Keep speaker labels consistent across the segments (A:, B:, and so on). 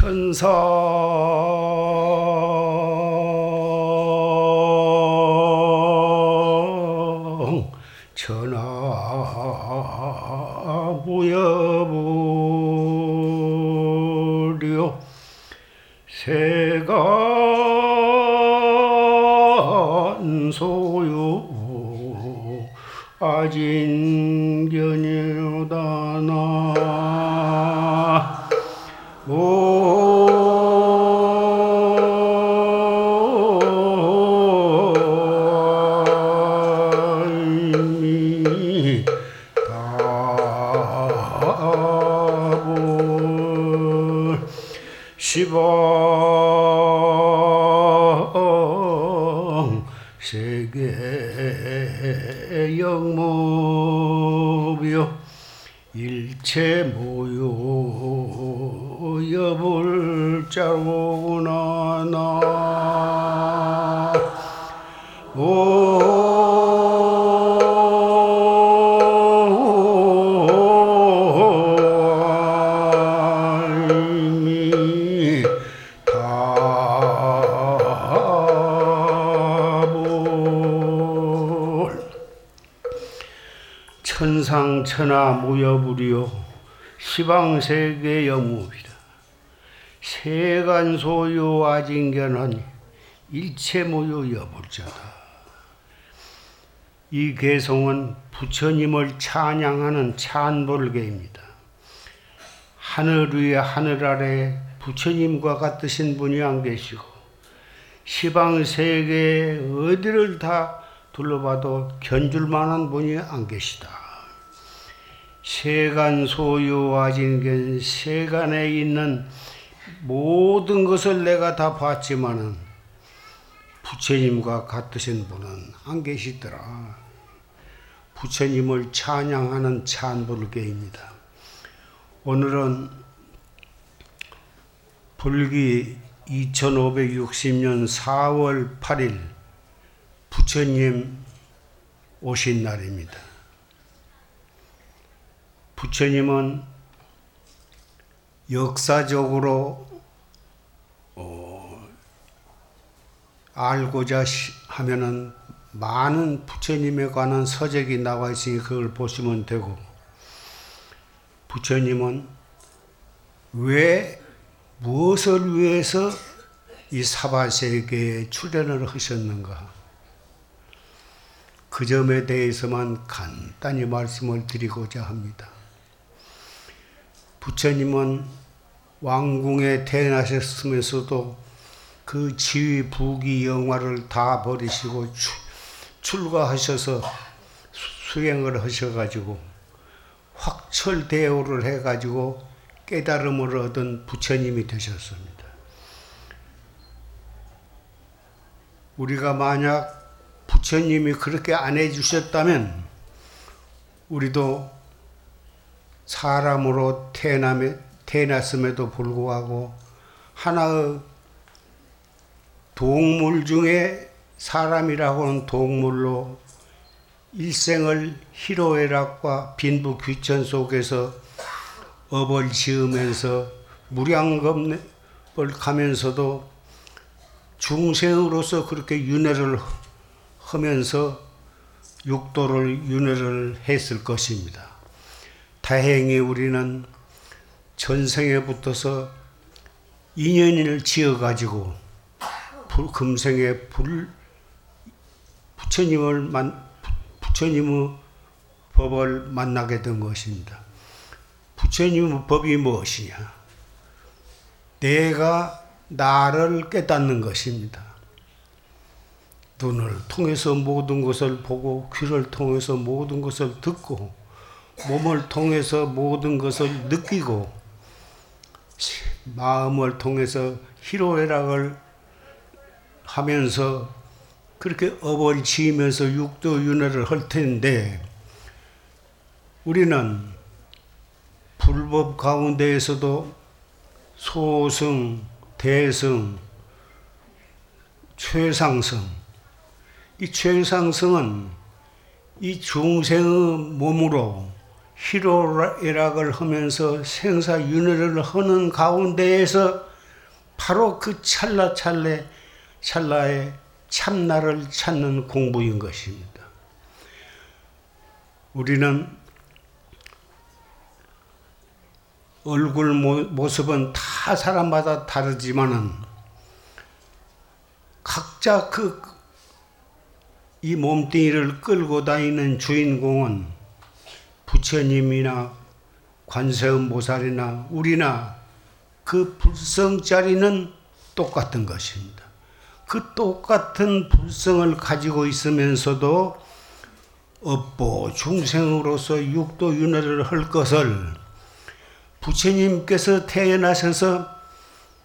A: 천사. 천하 무여부려 세간 소유 아진견이로다나. 오 세계 영무비요 일체 모요 여불자로구나 나 천상천하 무여불이요. 시방세계 영무비다 세간소유 아진견하니 일체 모유 여불자다. 이 개성은 부처님을 찬양하는 찬불계입니다. 하늘 위에 하늘 아래 부처님과 같으신 분이 안 계시고 시방 세계 어디를 다 둘러봐도 견줄 만한 분이 안 계시다. 세간 소유 아진견 세간에 있는 모든 것을 내가 다 봤지만은 부처님과 같으신 분은 안 계시더라. 부처님을 찬양하는 찬불계입니다. 오늘은 불기 2560년 4월 8일 부처님 오신 날입니다. 부처님은 역사적으로 어, 알고자 시- 하면은 많은 부처님에 관한 서적이 나와 있으니 그걸 보시면 되고 부처님은 왜 무엇을 위해서 이 사바 세계에 출연을 하셨는가? 그 점에 대해서만 간단히 말씀을 드리고자 합니다. 부처님은 왕궁에 태어나셨으면서도 그 지위 부귀 영화를 다 버리시고 출- 출가하셔서 수- 수행을 하셔가지고 확철대오를 해가지고 깨달음을 얻은 부처님이 되셨습니다. 우리가 만약 부처님이 그렇게 안 해주셨다면 우리도 사람으로 태어남에, 태어났음에도 불구하고 하나의 동물 중에 사람이라고 하는 동물로 일생을 희로애락과 빈부 귀천 속에서 업을 지으면서 무량겁을 가면서도 중생으로서 그렇게 윤회를 하면서 육도를 윤회를 했을 것입니다. 다행히 우리는 전생에 붙어서 인연을 지어가지고 불- 금생에 불, 부처님을 만, 부처님의 법을 만나게 된 것입니다. 부처님의 법이 무엇이냐? 내가 나를 깨닫는 것입니다. 눈을 통해서 모든 것을 보고 귀를 통해서 모든 것을 듣고 몸을 통해서 모든 것을 느끼고 마음을 통해서 희로애락을 하면서 그렇게 업을 지으면서 육도 윤회를 할 텐데 우리는 불법 가운데에서도 소승, 대승, 최상승. 이 최상승은 이 중생의 몸으로 희로애락을 하면서 생사윤회를 하는 가운데에서 바로 그 찰나찰레 찰나의 참나를 찾는 공부인 것입니다. 우리는 얼굴 모습은 다 사람마다 다르지만은 각자 그 이 몸뚱이를 끌고 다니는 주인공은 부처님이나 관세음보살이나 우리나 그 불성자리는 똑같은 것입니다. 그 똑같은 불성을 가지고 있으면서도 업보 중생으로서 육도 윤회를 할 것을 부처님께서 태어나셔서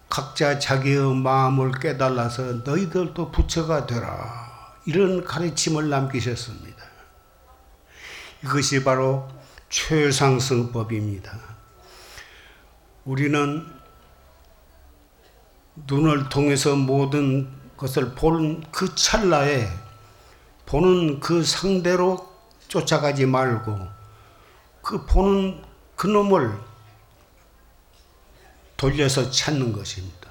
A: 각자 자기의 마음을 깨달아서 너희들도 부처가 되라. 이런 가르침을 남기셨습니다. 이것이 바로 최상승법입니다. 우리는 눈을 통해서 모든 것을 보는 그 찰나에 보는 그 상대로 쫓아가지 말고 그 보는 그 놈을 돌려서 찾는 것입니다.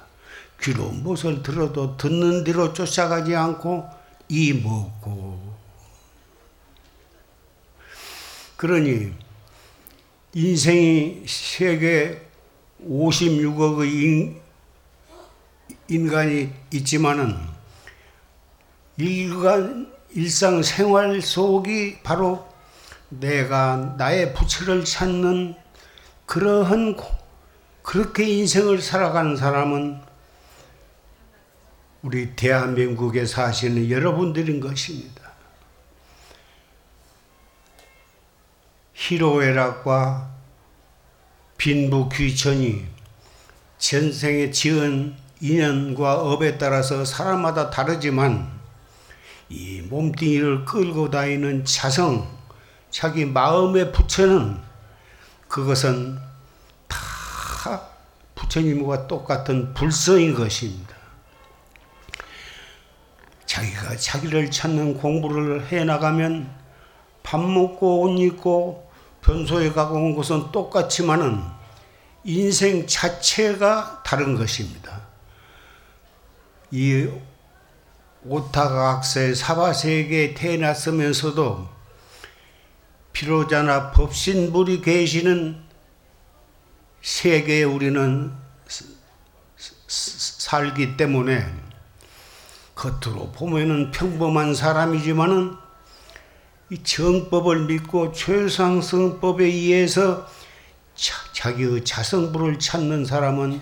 A: 귀로 무엇을 들어도 듣는 대로 쫓아가지 않고 이 먹고 그러니 인생이 세계 56억의 인, 인간이 있지만은 일간 일상 생활 속이 바로 내가 나의 부처를 찾는 그러한 그렇게 인생을 살아가는 사람은 우리 대한민국에 사시는 여러분들인 것입니다. 희로애락과 빈부 귀천이 전생에 지은 인연과 업에 따라서 사람마다 다르지만 이 몸뚱이를 끌고 다니는 자성, 자기 마음의 부처는 그것은 다 부처님과 똑같은 불성인 것입니다. 자기가 자기를 찾는 공부를 해 나가면 밥 먹고 옷 입고 변소에 가고 온 것은 똑같지만은 인생 자체가 다른 것입니다. 이 오타각세 사바세계에 태어났으면서도 피로자나 법신불이 계시는 세계에 우리는 살기 때문에 겉으로 보면은 평범한 사람이지만은 이 정법을 믿고 최상승법에 의해서 자, 기의 자성부를 찾는 사람은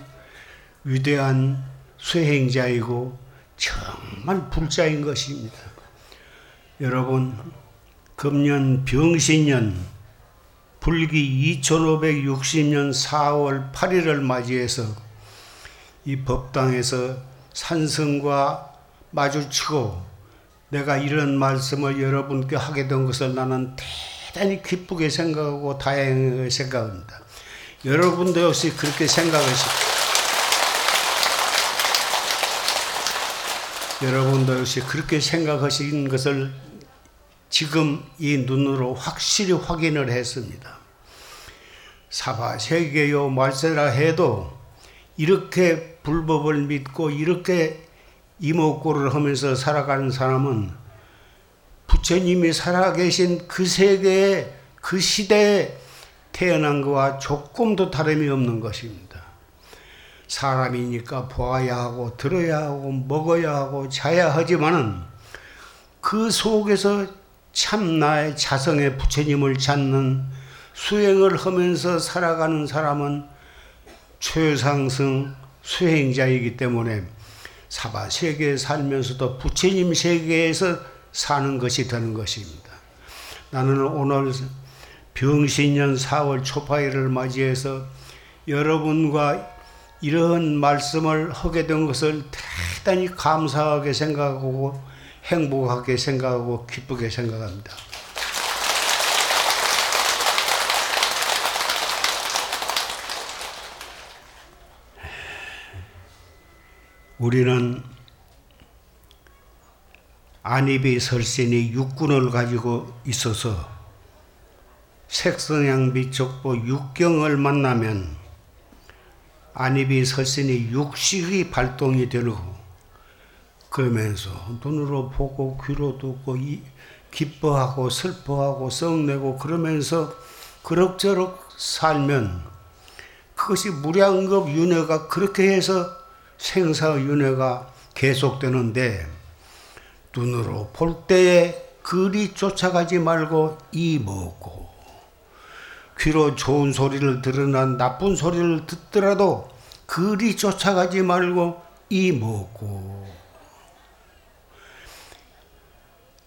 A: 위대한 수행자이고 정말 불자인 것입니다. 여러분, 금년 병신년 불기 2560년 4월 8일을 맞이해서 이 법당에서 산성과 마주치고 내가 이런 말씀을 여러분께 하게 된 것을 나는 대단히 기쁘게 생각하고 다행하게 생각합니다. 여러분도 역시 그렇게 생각하시 여러분도 역시 그렇게 생각하신 것을 지금 이 눈으로 확실히 확인을 했습니다. 사바 세계요 말세라 해도 이렇게 불법을 믿고 이렇게 이목구를 하면서 살아가는 사람은 부처님이 살아계신 그 세계에 그 시대에 태어난 것과 조금도 다름이 없는 것입니다. 사람이니까 보아야 하고 들어야 하고 먹어야 하고 자야 하지만은 그 속에서 참 나의 자성의 부처님을 찾는 수행을 하면서 살아가는 사람은 최상승 수행자이기 때문에 사바 세계에 살면서도 부처님 세계에서 사는 것이 되는 것입니다. 나는 오늘 병신년 4월 초파일을 맞이해서 여러분과 이러한 말씀을 하게 된 것을 대단히 감사하게 생각하고 행복하게 생각하고 기쁘게 생각합니다. 우리는 안입이 설신이 육군을 가지고 있어서 색성향 비촉보 육경을 만나면 안입이 설신이 육식이 발동이 되고 그러면서 눈으로 보고 귀로 듣고 이, 기뻐하고 슬퍼하고 썩내고 그러면서 그럭저럭 살면 그것이 무량급 윤회가 그렇게 해서 생사 윤회가 계속되는데 눈으로 볼 때에 그리 쫓아가지 말고 이 먹고 귀로 좋은 소리를 들으나 나쁜 소리를 듣더라도 그리 쫓아가지 말고 이 먹고.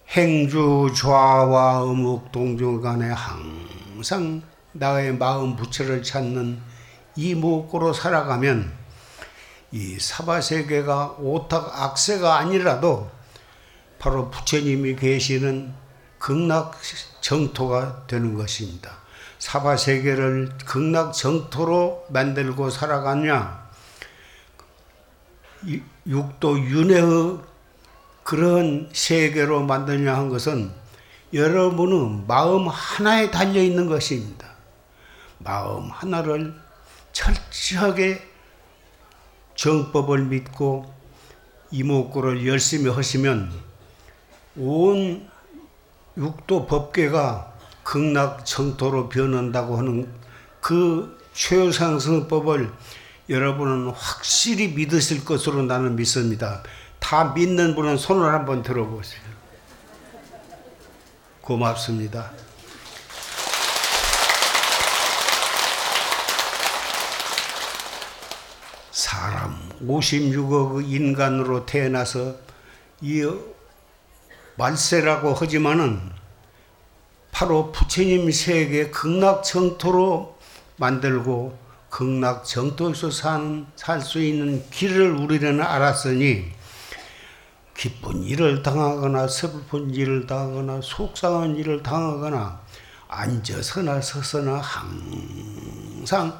A: 행주 좌와 음욱 동중 간에 항상 나의 마음 부처를 찾는 이 목고로 살아가면 이 사바 세계가 오탁 악세가 아니라도 바로 부처님이 계시는 극락 정토가 되는 것입니다. 사바 세계를 극락 정토로 만들고 살아가냐 육도 윤회의 그런 세계로 만드냐 한 것은 여러분의 마음 하나에 달려 있는 것입니다. 마음 하나를 철저하게 정법을 믿고 이목구를 열심히 하시면 온 육도 법계가 극락 정토로 변한다고 하는 그 최상승법을 여러분은 확실히 믿으실 것으로 나는 믿습니다. 다 믿는 분은 손을 한번 들어보세요. 고맙습니다. 사람 56억 인간으로 태어나서 이 말세라고 하지만은 바로 부처님 세계 극락 정토로 만들고 극락 정토에서 살 수 있는 길을 우리는 알았으니 기쁜 일을 당하거나 슬픈 일을 당하거나 속상한 일을 당하거나 앉아서나 서서나 항상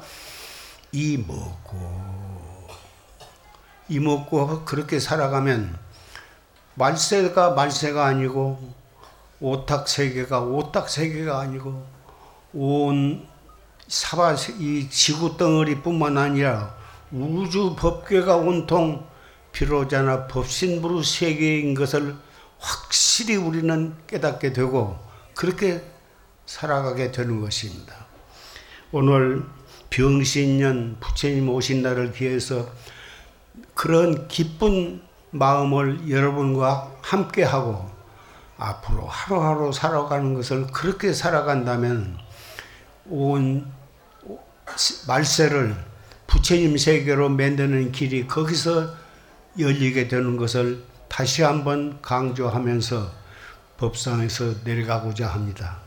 A: 이 먹고 이 먹고 그렇게 살아가면 말세가 말세가 아니고 오탁 세계가 오탁 세계가 아니고 온 사바 이 지구 덩어리뿐만 아니라 우주 법계가 온통 비로자나 법신부로 세계인 것을 확실히 우리는 깨닫게 되고 그렇게 살아가게 되는 것입니다. 오늘 병신년 부처님 오신 날을 기해서 그런 기쁜 마음을 여러분과 함께 하고 앞으로 하루하루 살아가는 것을 그렇게 살아간다면 온 말세를 부처님 세계로 만드는 길이 거기서 열리게 되는 것을 다시 한번 강조하면서 법상에서 내려가고자 합니다.